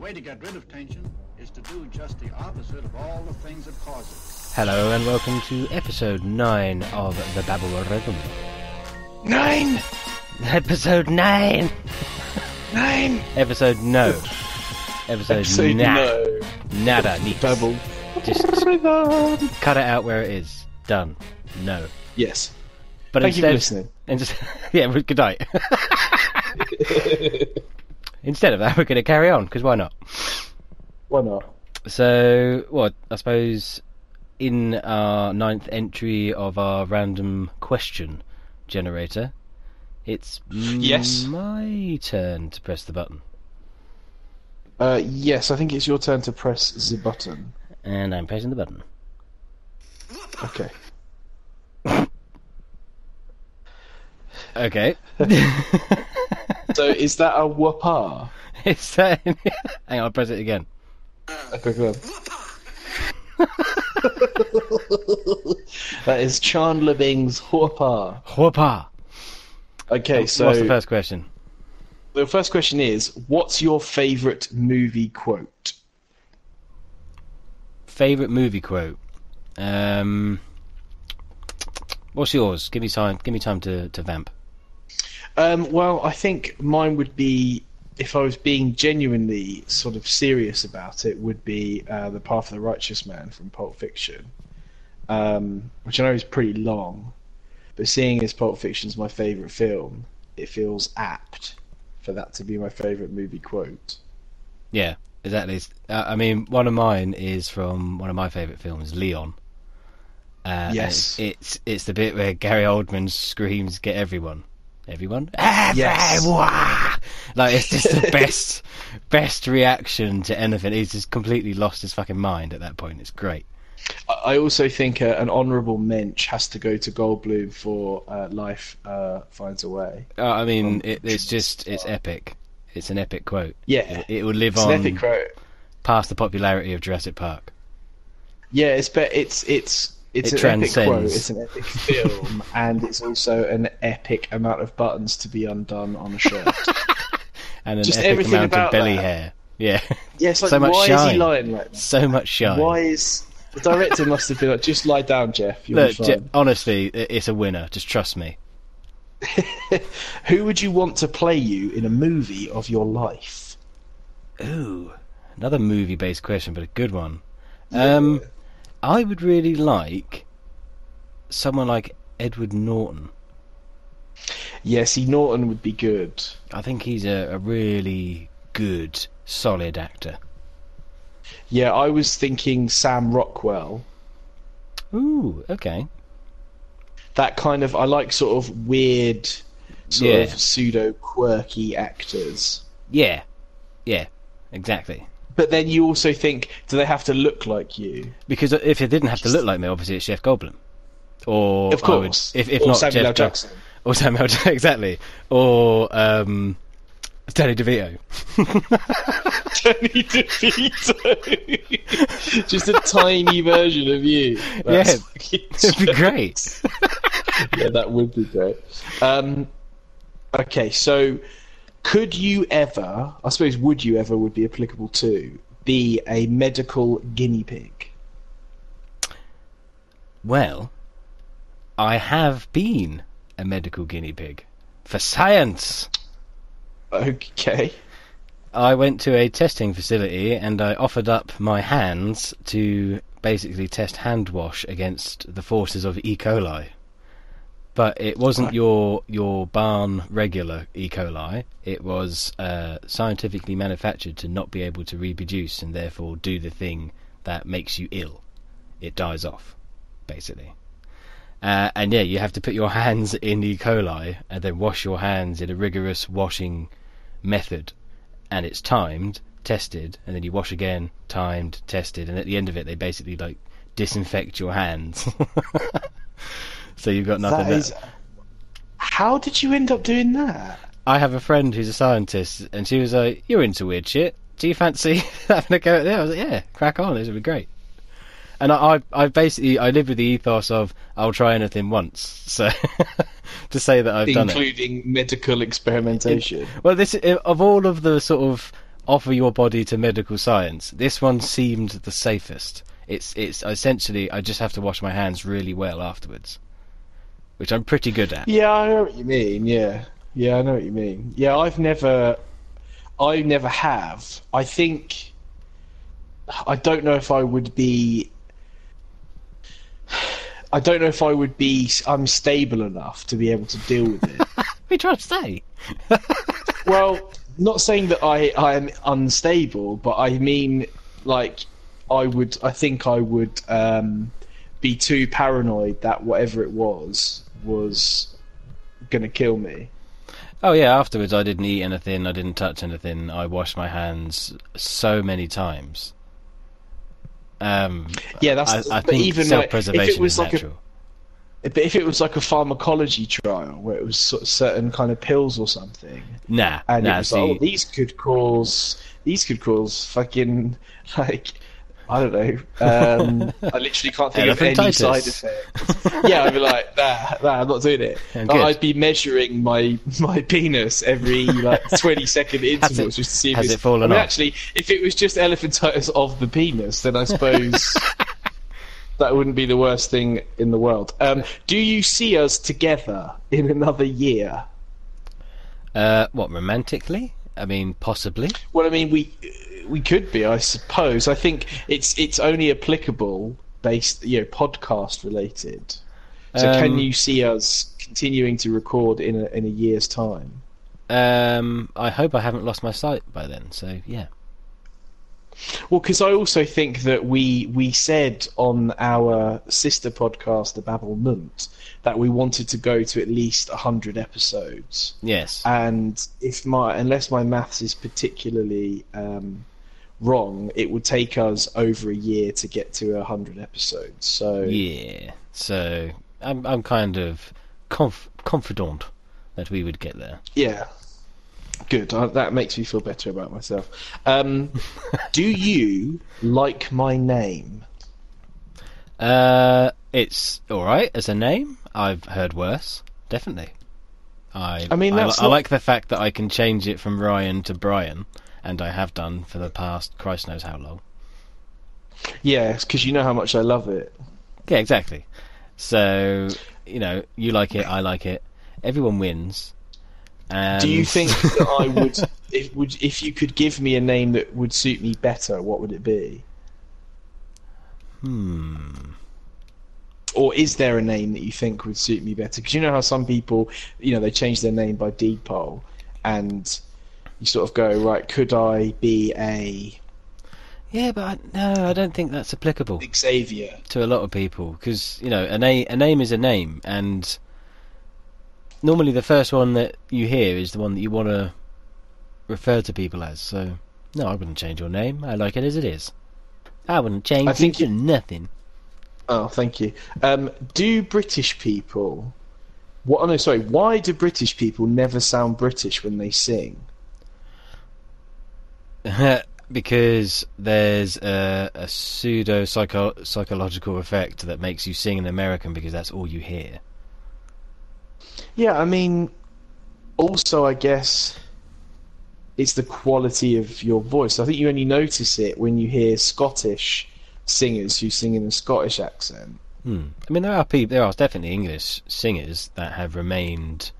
way to get rid of tension is to do just the opposite of all the things that cause it. Hello and welcome to episode 9 of The Babble Rhythm. Nine! Episode 9! Nine! Episode no. Episode, Episode nah. no. Nada. Neat. Babble. Just Rhythm. cut it out where it is. Done. No. Yes. But Thank you for listening. and just, yeah, good night. instead of that, we're going to carry on, because why not? Why not? So, what? I suppose in our ninth entry of our random question generator, it's Yes. my turn to press the button, Uh, yes, I think it's your turn to press the button. and I'm pressing the button. Okay. Okay. So is that a whoopah? it's saying. Hang on, I'll press it again. Okay, that is Chandler Bing's whoopah. Whoopah. Okay, so What's the first question? the first question is, what's your favourite movie quote? Favorite movie quote. Um. What's yours? Give me time. Give me time to, to vamp. Um, well, I think mine would be, if I was being genuinely sort of serious about it, would be uh, The Path of the Righteous Man from Pulp Fiction, um, which I know is pretty long, but seeing as Pulp Fiction's my favourite film, it feels apt for that to be my favourite movie quote. Yeah, exactly. Uh, I mean, one of mine is from one of my favourite films, Leon. Uh, Yes. It's it's the bit where Gary Oldman screams, "Get everyone, everyone, Yes. everyone!" Like it's just the best best reaction to anything. He's just completely lost his fucking mind at that point. It's great. I I also think uh, an honourable mensch has to go to Goldblum for uh, Life uh, Finds a Way. Uh, I mean, it, it's just it's epic. It's an epic quote. Yeah, It, it will live it's on an epic quote. past the popularity of Jurassic Park. Yeah, it's but it's it's it's It an epic quote. transcends. It's an epic film, and it's also an epic amount of buttons to be undone on a shirt. And an Just epic everything amount of about belly that. hair. Yeah, yeah, it's like So much why is shine. he lying like that? so much shine. Why is the director must have been like, just lie down, Jeff. You'll Look, Je- honestly, it's a winner. Just trust me. Who would you want to play you in a movie of your life? Ooh, another movie-based question, but a good one. Um, I would really like someone like Edward Norton. Yeah, see, Norton would be good. I think he's a, a really good, solid actor. Yeah, I was thinking Sam Rockwell. Ooh, okay. That kind of I like sort of weird, sort Yeah. of pseudo quirky actors. Yeah, yeah, exactly. But then you also think, do they have to look like you? Because if it didn't have to look like me, obviously it's Jeff Goldblum. Or Of I would- course. if if Or not Samuel Jeff Jackson. or Samuel Jackson, exactly, or um, Danny DeVito. Danny DeVito. Just a tiny version of you. Yeah, It'd be great. yeah, that would be great. Um, okay, so could you ever, I suppose, would you ever, would be applicable to, be a medical guinea pig? Well, I have been a medical guinea pig for science. Okay. I went to a testing facility and I offered up my hands to basically test hand wash against the forces of E. coli. But it wasn't your your barn regular E. coli. It was uh, scientifically manufactured to not be able to reproduce and therefore do the thing that makes you ill. It dies off, basically. Uh, and yeah, you have to put your hands in E. coli and then wash your hands in a rigorous washing method and it's timed, tested, and then you wash again, timed, tested, and at the end of it, they basically like disinfect your hands. so you've got nothing. That is. How did you end up doing that? I have a friend who's a scientist, and she was like, "You're into weird shit. Do you fancy having a go at it?" I was like, "Yeah, crack on. This would be great." And I, I, I basically, I live with the ethos of I'll try anything once. So to say that I've done it. including medical experimentation. Well, this of all of the sort of offer your body to medical science, this one seemed the safest. It's it's essentially I just have to wash my hands really well afterwards, which I'm pretty good at. Yeah, I know what you mean. Yeah, yeah, I know what you mean. Yeah, I've never, I never have. I think, I don't know if I would be. I don't know if I would be unstable enough to be able to deal with it. What are you trying to say? well, not saying that I I am unstable, but I mean like I would I think I would um, be too paranoid that whatever it was was going to kill me. Oh yeah, afterwards I didn't eat anything, I didn't touch anything, I washed my hands so many times. Um, Yeah, that's. I, I think even like, if self-preservation it was is like natural. a, but if it was like a pharmacology trial where it was sort of certain kind of pills or something, Nah, and nah. it was see, like, oh, these could cause these could cause fucking like I don't know. Um, I literally can't think of any Elephantitis. side effects. yeah, I'd be like, nah, nah, I'm not doing it. Yeah, Like. I'd be measuring my my penis every like 20 second intervals it- just to see if has it's, it fallen I mean, off? actually, if it was just elephantitis of the penis, then I suppose. That wouldn't be the worst thing in the world. Um, do you see us together in another year? uh, what romantically? I mean, possibly. Well, I mean, we we could be, I suppose. I think it's it's only applicable based, you know, podcast related. So, can Um, you see us continuing to record in a in a year's time? Um, I hope I haven't lost my sight by then. So yeah. Well, because I also think that we we said on our sister podcast, the Babel Munt, that we wanted to go to at least hundred episodes. Yes. and if my unless my maths is particularly um, wrong, it would take us over a year to get to hundred episodes. So Yeah. So I'm I'm kind of conf- confident that we would get there. yeah. good. Uh, that makes me feel better about myself. Um, do you like my name? Uh, it's all right as a name. I've heard worse. Definitely. I I mean, I, that's I not- like the fact that I can change it from Ryan to Brian, and I have done for the past Christ knows how long. Yeah, because you know how much I love it. Yeah, exactly. So you know, you like it, I like it. Everyone wins. And Do you think that I would if would if you could give me a name that would suit me better? What would it be? Hmm. Or is there a name that you think would suit me better? Because you know how some people, you know, they change their name by deed poll, and you sort of go, right, could I be a Yeah, but I, no, I don't think that's applicable Xavier? to a lot of people because you know a name a name is a name, and normally the first one that you hear is the one that you want to refer to people as. So no, I wouldn't change your name. I like it as it is. I wouldn't change I think it to nothing. Oh, thank you. Um, do British people? What? Oh no, sorry. Why do British people never sound British when they sing? because there's a, a pseudo psycho- psychological effect that makes you sing in American because that's all you hear. Yeah, I mean, also, I guess it's the quality of your voice. I think you only notice it when you hear Scottish singers who sing in a Scottish accent. Hmm. I mean, there are people, there are definitely English singers that have remained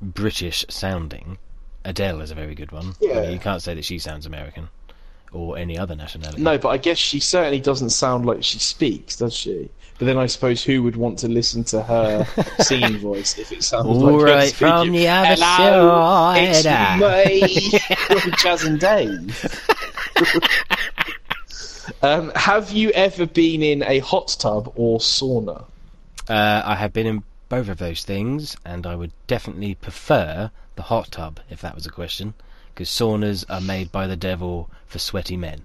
British sounding. Adele is a very good one. I mean, you can't say that she sounds American or any other nationality. No, but I guess she certainly doesn't sound like she speaks, does she? But then I suppose who would want to listen to her singing voice if it sounds All like her right, from speaking? the other Hello, side. it's me, Jazz and Dave. um, have you ever been in a hot tub or sauna? Uh, I have been in both of those things, and I would definitely prefer the hot tub if that was a question, because saunas are made by the devil for sweaty men.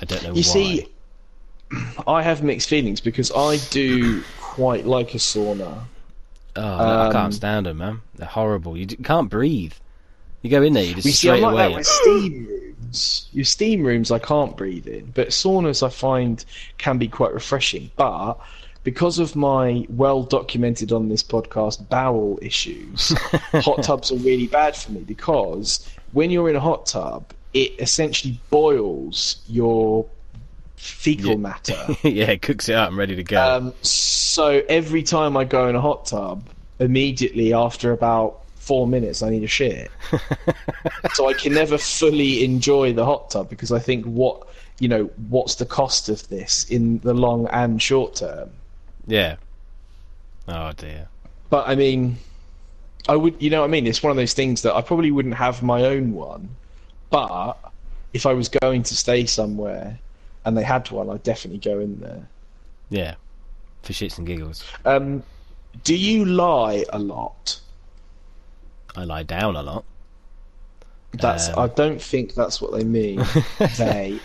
I don't know why. You why. see, I have mixed feelings because I do quite like a sauna. oh, no, I um, can't stand them, man. They're horrible. You d- can't breathe. You go in there, you just see, straight I'm like away. that with steam rooms. Your steam rooms, I can't breathe in, but saunas I find can be quite refreshing. But because of my well documented on this podcast bowel issues, hot tubs are really bad for me because when you're in a hot tub, it essentially boils your fecal Yeah. matter. yeah, it cooks it up and ready to go. Um, so every time I go in a hot tub, immediately after about four minutes, I need a shit. so I can never fully enjoy the hot tub because I think what you know what's the cost of this in the long and short term. yeah. Oh dear. But I mean, I would you know what I mean. It's one of those things that I probably wouldn't have my own one, but if I was going to stay somewhere and they had one, I'd definitely go in there. Yeah. For shits and giggles. Um, do you lie a lot? I lie down a lot. That's. Um, I don't think that's what they mean. they,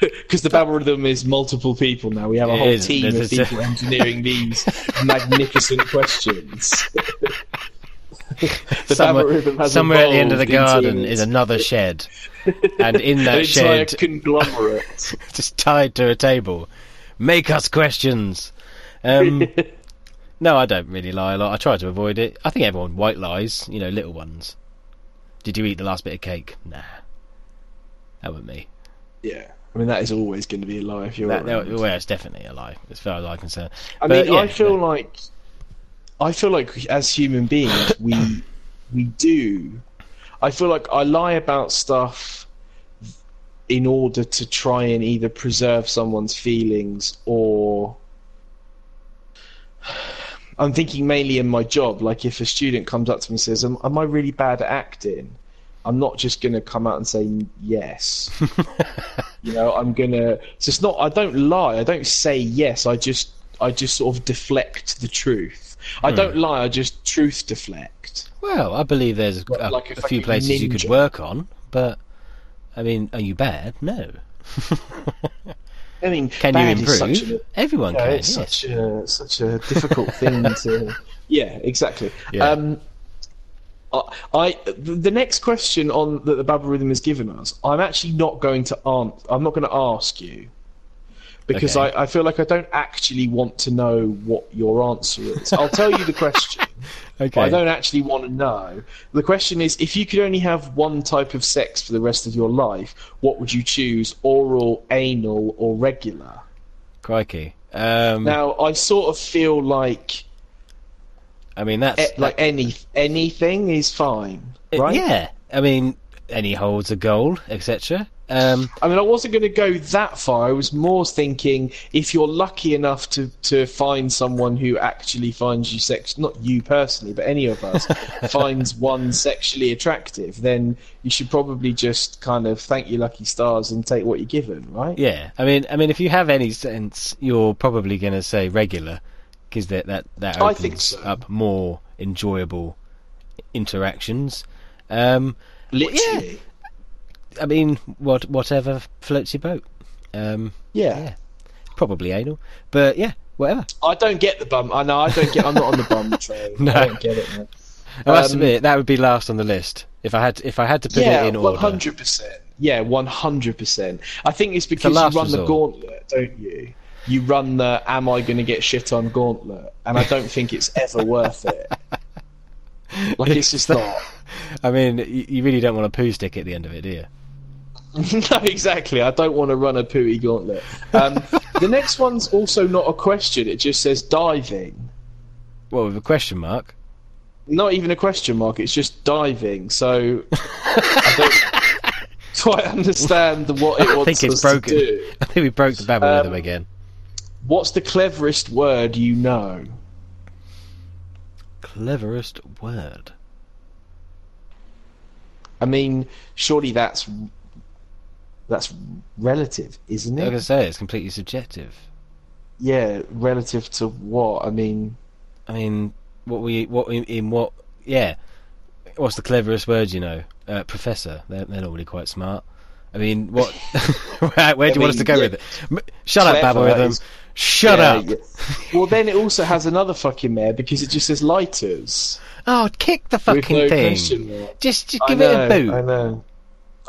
because the Babble Rhythm is multiple people now. We have a whole is. team of people engineering these magnificent questions. the somewhere somewhere at the end of the garden is another shed. And in that shed, conglomerate. just tied to a table, make us questions. Um, no, I don't really lie a lot. I try to avoid it. I think everyone white lies, you know, little ones. Did you eat the last bit of cake? Nah. That wasn't me. yeah, I mean that is always going to be a lie if you're. That, around. well, it's definitely a lie, as far as I'm concerned. I But mean, yeah, I feel no. like I feel like as human beings, we we do. I feel like I lie about stuff in order to try and either preserve someone's feelings or. I'm thinking mainly in my job. Like, if a student comes up to me and says, "Am, am I really bad at acting?" I'm not just going to come out and say yes. you know, I'm gonna. So it's not. I don't lie. I don't say yes. I just. I just sort of deflect the truth. I don't hmm. lie. I just truth deflect. Well, I believe there's a, a, like a a few places you could work on, but I mean, are you bad? No. I mean, Can you improve? such a, Everyone Yeah, can. it's yes. such a such a difficult thing to. Yeah, exactly. Yeah. Um, I, I the next question on that the Babble Rhythm has given us, I'm actually not going to answer. I'm not going to ask you because Okay. I, I feel like I don't actually want to know what your answer is. I'll tell you the question. Okay. I don't actually want to know. The question is if you could only have one type of sex for the rest of your life, what would you choose? Oral, anal, or regular? Crikey. Um, Now, I sort of feel like I mean, that's eh, like any anything is fine, Uh, right? Yeah, I mean, any holds a goal, etc. Um, I mean, I wasn't going to go that far. I was more thinking if you're lucky enough to, to find someone who actually finds you sex, not you personally, but any of us, finds one sexually attractive, then you should probably just kind of thank your lucky stars and take what you're given, right? yeah, I mean, I mean, if you have any sense, you're probably going to say regular, because that that that opens so. up more enjoyable interactions. Um, Literally. I mean, what whatever floats your boat. Um, Yeah. yeah, probably anal, but yeah, whatever. I don't get the bum. I know I don't get. I'm not on the bum train. No. I don't get it. Man. I must Um, admit that would be last on the list if I had to, if I had to put yeah, it in one order. hundred percent. Yeah, one hundred percent. I think it's because you last run the gauntlet, don't you? You run the "Am I going to get shit on?" gauntlet, and I don't think it's ever worth it. Like it's just not. I mean, you, you really don't want a poo stick at the end of it, do you? no, exactly. I don't want to run a pooey gauntlet. Um, the next one's also not a question. It just says diving. Well, with a question mark. Not even a question mark. It's just diving. So I don't quite understand the, what it I wants think it's us broken. to do. I think we broke the babble Um, rhythm again. What's the cleverest word you know? Cleverest word. I mean, surely that's that's relative, isn't it? Like I say, it's completely subjective. Yeah, relative to what? I mean, I mean, what we what in, in what? Yeah, what's the cleverest word you know? Uh, professor. They're, they're normally quite smart. I mean, what? where where do you want us to go yeah. with it? Shut up, babble Clever rhythm. is- Shut yeah, up. yeah. Well, then it also has another fucking mare because it just says lighters Oh, kick the fucking no thing. Just, just give know, it a boot. I know.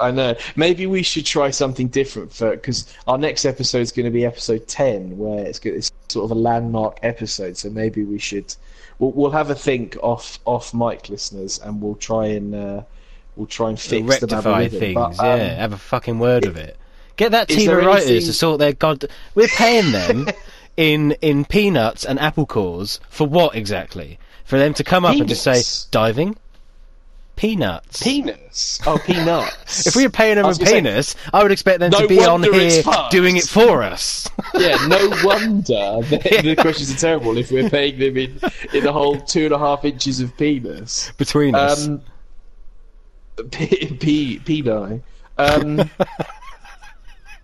I know. Maybe we should try something different for because our next episode is going to be episode ten, where it's, it's sort of a landmark episode. So maybe we should. We'll, we'll have a think off off mic, listeners, and we'll try and uh, will try and fix the rectify it. things. But, um, yeah, have a fucking word of it. Get that team of writers anything- to sort their god. We're paying them in in peanuts and apple cores for what exactly? For them to come up and just say diving. Peanuts. Penis. Oh, peanuts. if we were paying them a gonna say, penis, I would expect them No to be on here doing it for us. yeah, no wonder the, the questions are terrible if we're paying them in in a whole two and a half inches of penis. Between us. Um, p p peni. Um,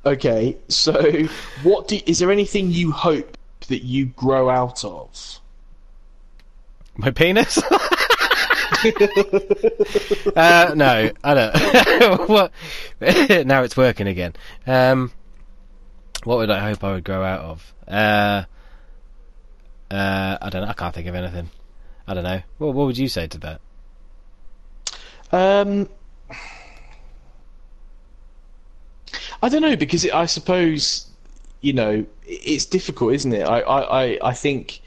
okay, so what do, is there anything you hope that you grow out of? My penis? uh, no, I don't. what? now it's working again. Um, what would I hope I would grow out of? Uh, uh, I don't know. I can't think of anything. I don't know. What, what would you say to that? Um, I don't know because it, I suppose you know it's difficult, isn't it? I, I, I, I think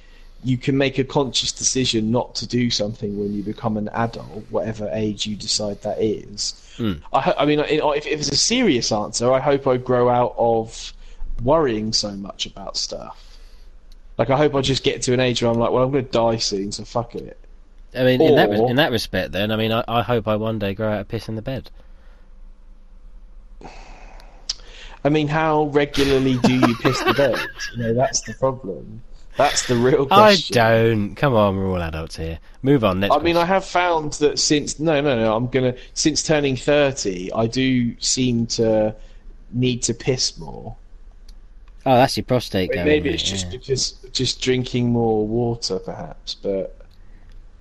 you can make a conscious decision not to do something when you become an adult, whatever age you decide that is. Hmm. I, ho- I mean, if, if it's a serious answer, I hope I grow out of worrying so much about stuff. Like, I hope I just get to an age where I'm like, well, I'm going to die soon, so fuck it. I mean, in that Or- in that respect, then I mean, I, I hope I one day grow out of piss in the bed. I mean, how regularly do you piss the bed? You know, that's the problem. That's the real question. I don't. Come on, we're all adults here. Move on. Next. I mean, I have found that since no, no, no, I'm gonna since turning thirty, I do seem to need to piss more. oh, that's your prostate going. maybe it's just yeah. because just drinking more water, perhaps. But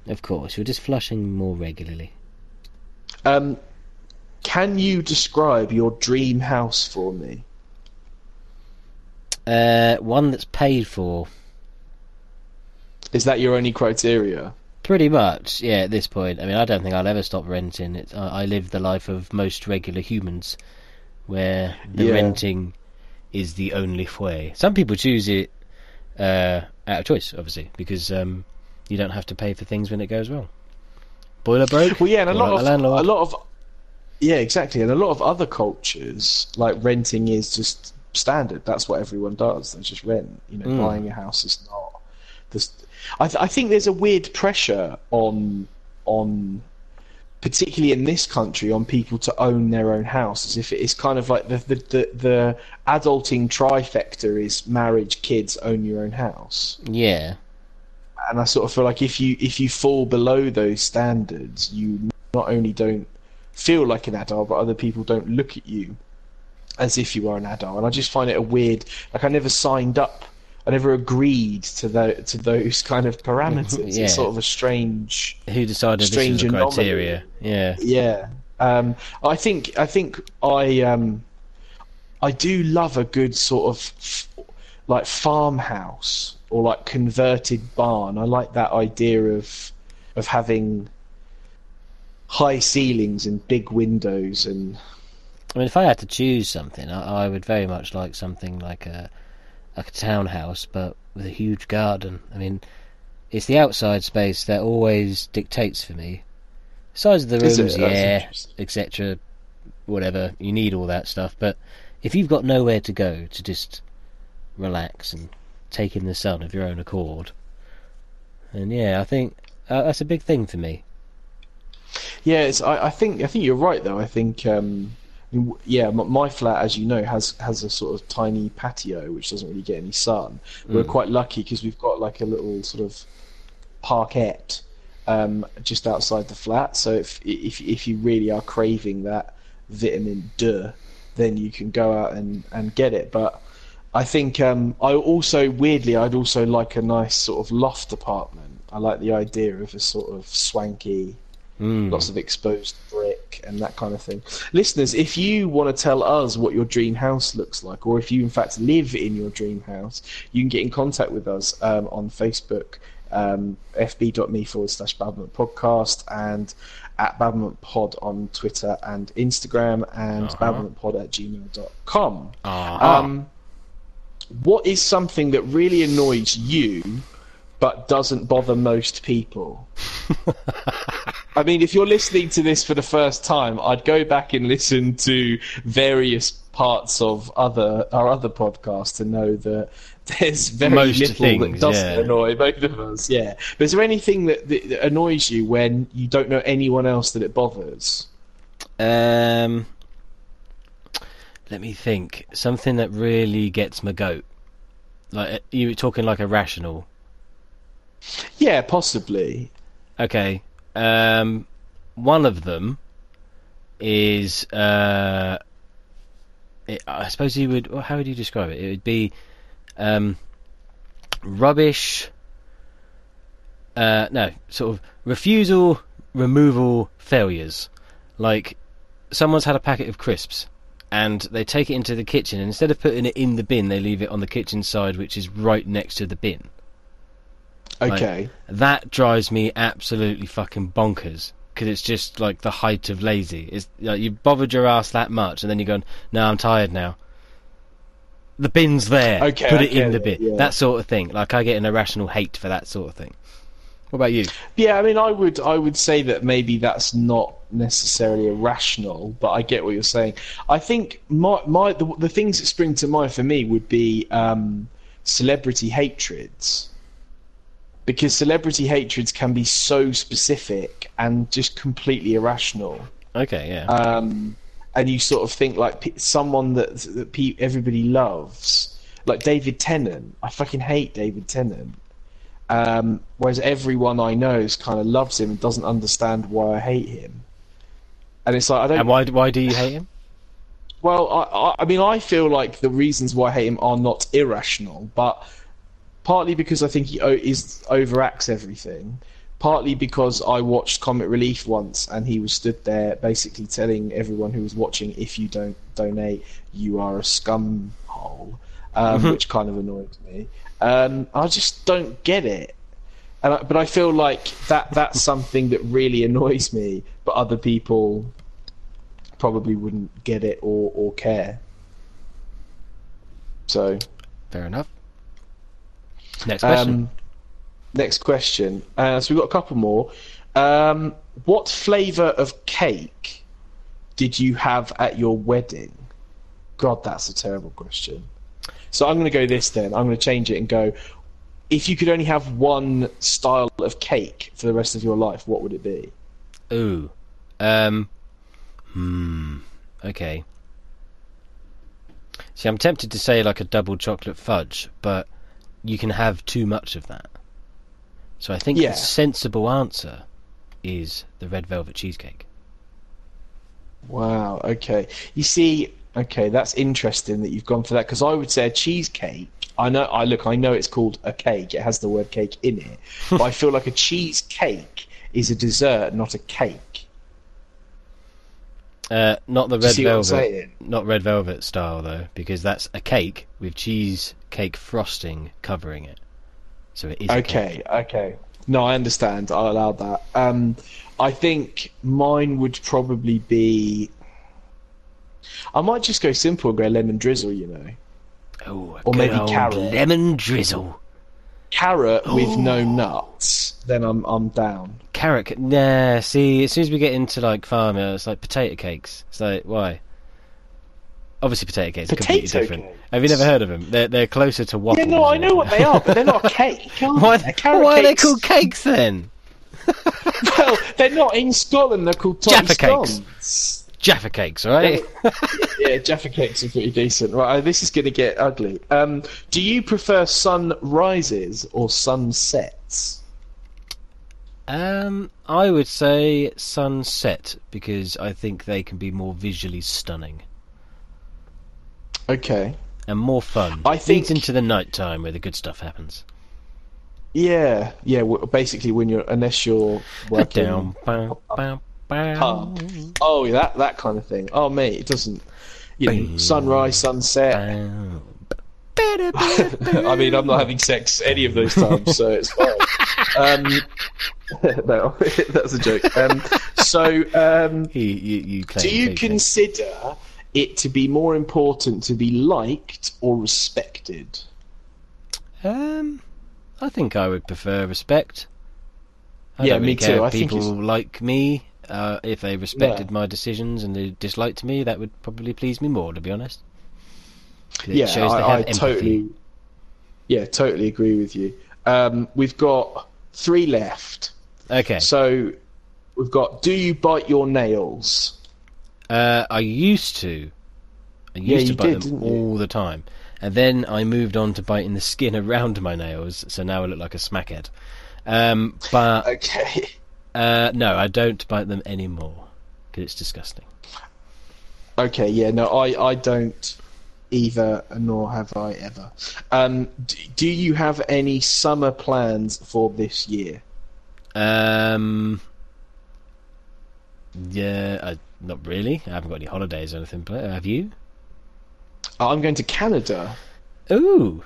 Of course, you're just flushing more regularly. um, can you describe your dream house for me? Uh, one that's paid for. Is that your only criteria? Pretty much, yeah. At this point, I mean, I don't think I'll ever stop renting. It's, I, I live the life of most regular humans, where the Yeah. renting is the only way. Some people choose it uh, out of choice, obviously, because um, you don't have to pay for things when it goes wrong. Boiler broke. Well, yeah, and a lot of landlord. a lot of yeah, exactly, and a lot of other cultures like renting is just standard. That's what everyone does. They just rent. You know, Mm. buying a house is not. This, I, th- I think there's a weird pressure on on particularly in this country on people to own their own house as if it's kind of like the the, the, the adulting trifecta is marriage kids own your own house Yeah, and I sort of feel like if you if you fall below those standards, you not only don't feel like an adult, but other people don't look at you as if you are an adult. And I just find it a weird. Like I never signed up. I never agreed to the to those kind of parameters. Yeah. It's sort of a strange. who decided this Strange the anomaly. criteria? Yeah, Yeah. Um, I think I think I um, I do love a good sort of f- like farmhouse or like converted barn. I like that idea of of having high ceilings and big windows and I mean, if I had to choose something, I, I would very much like something like a like a townhouse, but with a huge garden. I mean, it's the outside space that always dictates for me. Size of the rooms, yeah, etc. Whatever you need, all that stuff. But if you've got nowhere to go to just relax and take in the sun of your own accord, then yeah, I think uh, that's a big thing for me. Yeah, it's, I, I think I think you're right though. I think um, I mean, w- yeah, my, flat, as you know, has has a sort of tiny patio which doesn't really get any sun. We're Mm. quite lucky because we've got like a little sort of parquet um, just outside the flat. So if if if you really are craving that vitamin D, then you can go out and, and get it. But I think um, I also weirdly I'd also like a nice sort of loft apartment. I like the idea of a sort of swanky Mm. lots of exposed brick and that kind of thing. Listeners, if you want to tell us what your dream house looks like, or if you in fact live in your dream house, you can get in contact with us um, on Facebook, um, fb.me forward slash Babylon Podcast, and at Babylon Pod on Twitter and Instagram, and Uh-huh. at gmail.com. Ah. Um, what is something that really annoys you but doesn't bother most people? I mean, if you're listening to this for the first time, I'd go back and listen to various parts of other our other podcasts to know that there's very Most little things, that doesn't yeah. annoy both of us. Yeah, but is there anything that, that, that annoys you when you don't know anyone else that it bothers? Um, let me think. Something that really gets my goat. Like you were talking like irrational. Yeah, possibly. Okay. Um, one of them is uh, it, I suppose you would. How would you describe it? It would be um, rubbish. Uh, no, sort of refusal, removal, failures. Like someone's had a packet of crisps and they take it into the kitchen and instead of putting it in the bin, they leave it on the kitchen side, which is right next to the bin. Like, Okay. that drives me absolutely fucking bonkers because it's just like the height of lazy. It's like you bothered your ass that much, and then you're going, "No, I'm tired now." The bin's there. Okay, put it in the bin. yeah. That sort of thing. Like I get an irrational hate for that sort of thing. What about you? Yeah, I mean, I would I would say that maybe that's not necessarily irrational, but I get what you're saying. I think my my the, the things that spring to mind for me would be um, celebrity hatreds, because celebrity hatreds can be so specific and just completely irrational. Okay, yeah. Um, and you sort of think like someone that that pe- everybody loves, like David Tennant. I fucking hate David Tennant. Um, whereas everyone I know is kind of loves him and doesn't understand why I hate him. And it's like I don't. and why why do you hate him? Well, I, I, I mean, I feel like the reasons why I hate him are not irrational, but partly because I think he o- is overacts everything. Partly because I watched Comic Relief once, and he was stood there basically telling everyone who was watching, "If you don't donate, you are a scum hole," um, Mhm. which kind of annoyed me. Um, I just don't get it. And I, but I feel like that that's something that really annoys me, but other people probably wouldn't get it or, or care. So, Fair enough. Next question. um, next question. Uh, so we've got a couple more. Um, what flavour of cake did you have at your wedding? God, that's a terrible question. So I'm going to go this then. I'm going to change it and go. If you could only have one style of cake for the rest of your life, what would it be? Ooh. Um. Hmm. Okay. See, I'm tempted to say like a double chocolate fudge, but you can have too much of that. So I think Yeah. the sensible answer is the red velvet cheesecake. Wow. Okay. You see, okay, that's interesting that you've gone for that because I would say a cheesecake. I know. I look. I know it's called a cake. It has the word cake in it, but I feel like a cheesecake is a dessert, not a cake. Uh, not the red see what I'm velvet, not red velvet style though, because that's a cake with cheesecake frosting covering it. So it is a cake. Okay. Okay. No, I understand. I allowed that. Um, I think mine would probably be. I might just go simple and go lemon drizzle. You know, Oh, Or maybe carrot. lemon drizzle. carrot with no nuts. Then I'm I'm down. Carrot, nah. See, as soon as we get into like farming, it's like potato cakes. It's like why? Obviously, potato cakes are completely Potato different. cakes? Have you never heard of them? They're they're closer to waffles. Yeah, no, I know what they are, but they're not a cake. Why? they? Why are they called cakes then? Well, they're not in Scotland. They're called Jaffa cakes. Jaffa cakes, right? yeah, Jaffa cakes are pretty decent. Right, uh, this is going to get ugly. Um, do you prefer sunrises or sunsets? Um, I would say sunset because I think they can be more visually stunning Okay. and more fun. I Leads think- into the night time where the good stuff happens. Yeah, yeah. w- Basically, when you're unless you're working. Down, bow, bow, bow. Pub. Oh, yeah, that that kind of thing. Oh, mate, it doesn't. You know, sunrise, sunset. Bow. I mean, I'm not having sex any of those times, so it's fine. Um, no, that's a joke. Um, so, um, You, you, you claim do you fake consider it to be more important to be liked or respected? Um, I think I would prefer respect. I Yeah, don't really me care too. if I think people it's- like me. Uh, if they respected Yeah. my decisions and they disliked me, that would probably please me more, to be honest, It yeah, shows I, I have empathy. totally, yeah, totally agree with you. Um, we've got three left. Okay. So we've got: Do you bite your nails? Uh, I used to. I Yeah, used to you bite did, them all the time. And then I moved on to biting the skin around my nails, so now I look like a smackhead. Um, but Okay. uh, no, I don't bite them anymore because it's disgusting. Okay. Yeah. No, I, I don't either, nor have I ever. Um, d- do you have any summer plans for this year? Um, yeah, I, not really. I haven't got any holidays or anything. But have you? I'm going to Canada. Ooh,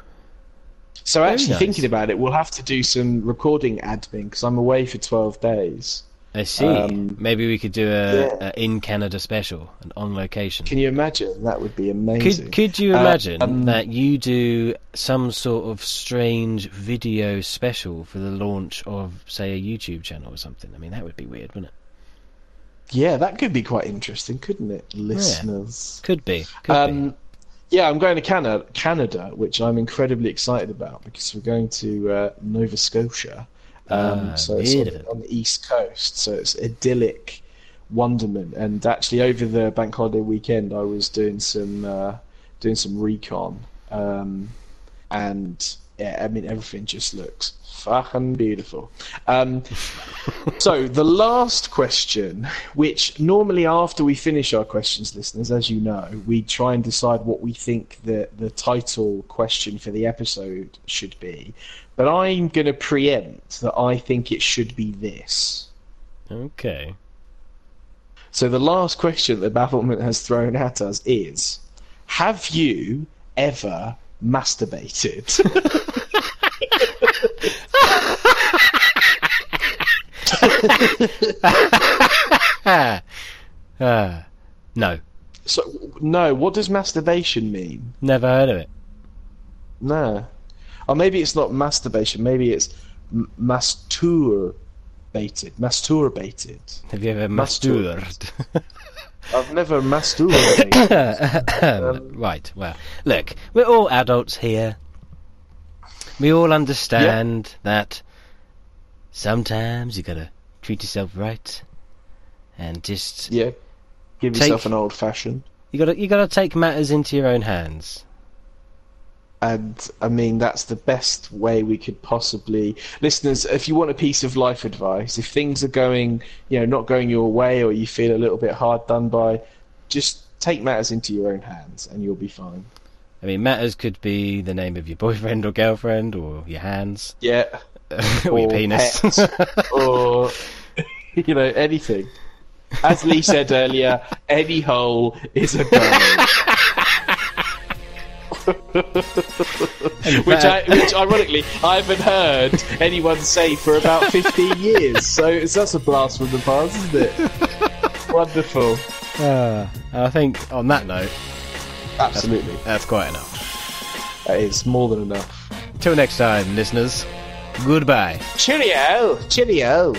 So Very actually, nice. thinking about it, we'll have to do some recording admin because I'm away for 12 days. I see. Um, Maybe we could do a, yeah. a in Canada special, an on location. Can you imagine? That would be amazing. Could could you Uh, imagine um, that you do some sort of strange video special for the launch of, say, a YouTube channel or something? I mean, that would be weird, wouldn't it? Yeah, that could be quite interesting, couldn't it, listeners? Could be. Could Um, yeah, I'm going to Canada, Canada, which I'm incredibly excited about because we're going to uh, Nova Scotia. Um, Ah, so it's on, beautiful. on the east coast, so it's idyllic wonderment. And actually, over the bank holiday weekend, I was doing some uh, doing some recon, um, and yeah, I mean everything just looks fucking beautiful. Um, so the last question, which normally after we finish our questions, listeners, as you know, we try and decide what we think the the title question for the episode should be. But I'm going to preempt that I think it should be this. Okay. So the last question that Bafflement has thrown at us is: Have you ever masturbated? Ah, no, so no. What does masturbation mean? never heard of it. No. Or maybe it's not masturbation. Maybe it's m- masturbated. Masturbated. Have you ever masturbated? I've never masturbated. Um, right. Well, look, we're all adults here. We all understand that sometimes you gotta treat yourself right, and just yeah. Give Take- yourself an old fashioned. you gotta you gotta take matters into your own hands. And I mean, that's the best way we could possibly. Listeners, if you want a piece of life advice, if things are going, you know, not going your way or you feel a little bit hard done by, just take matters into your own hands and you'll be fine. I mean, matters could be the name of your boyfriend or girlfriend, or your hands, Yeah. Or, your penis. pets. or, you know, anything. As Lee said earlier, any hole is a goal. which, I, which, ironically, I haven't heard anyone say for about 15 years. So it's, that's a blast from the past, isn't it? Wonderful. Uh, I think on that note, Absolutely. that's quite enough. That is more than enough. Till next time, listeners. Goodbye. Cheerio! Cheerio!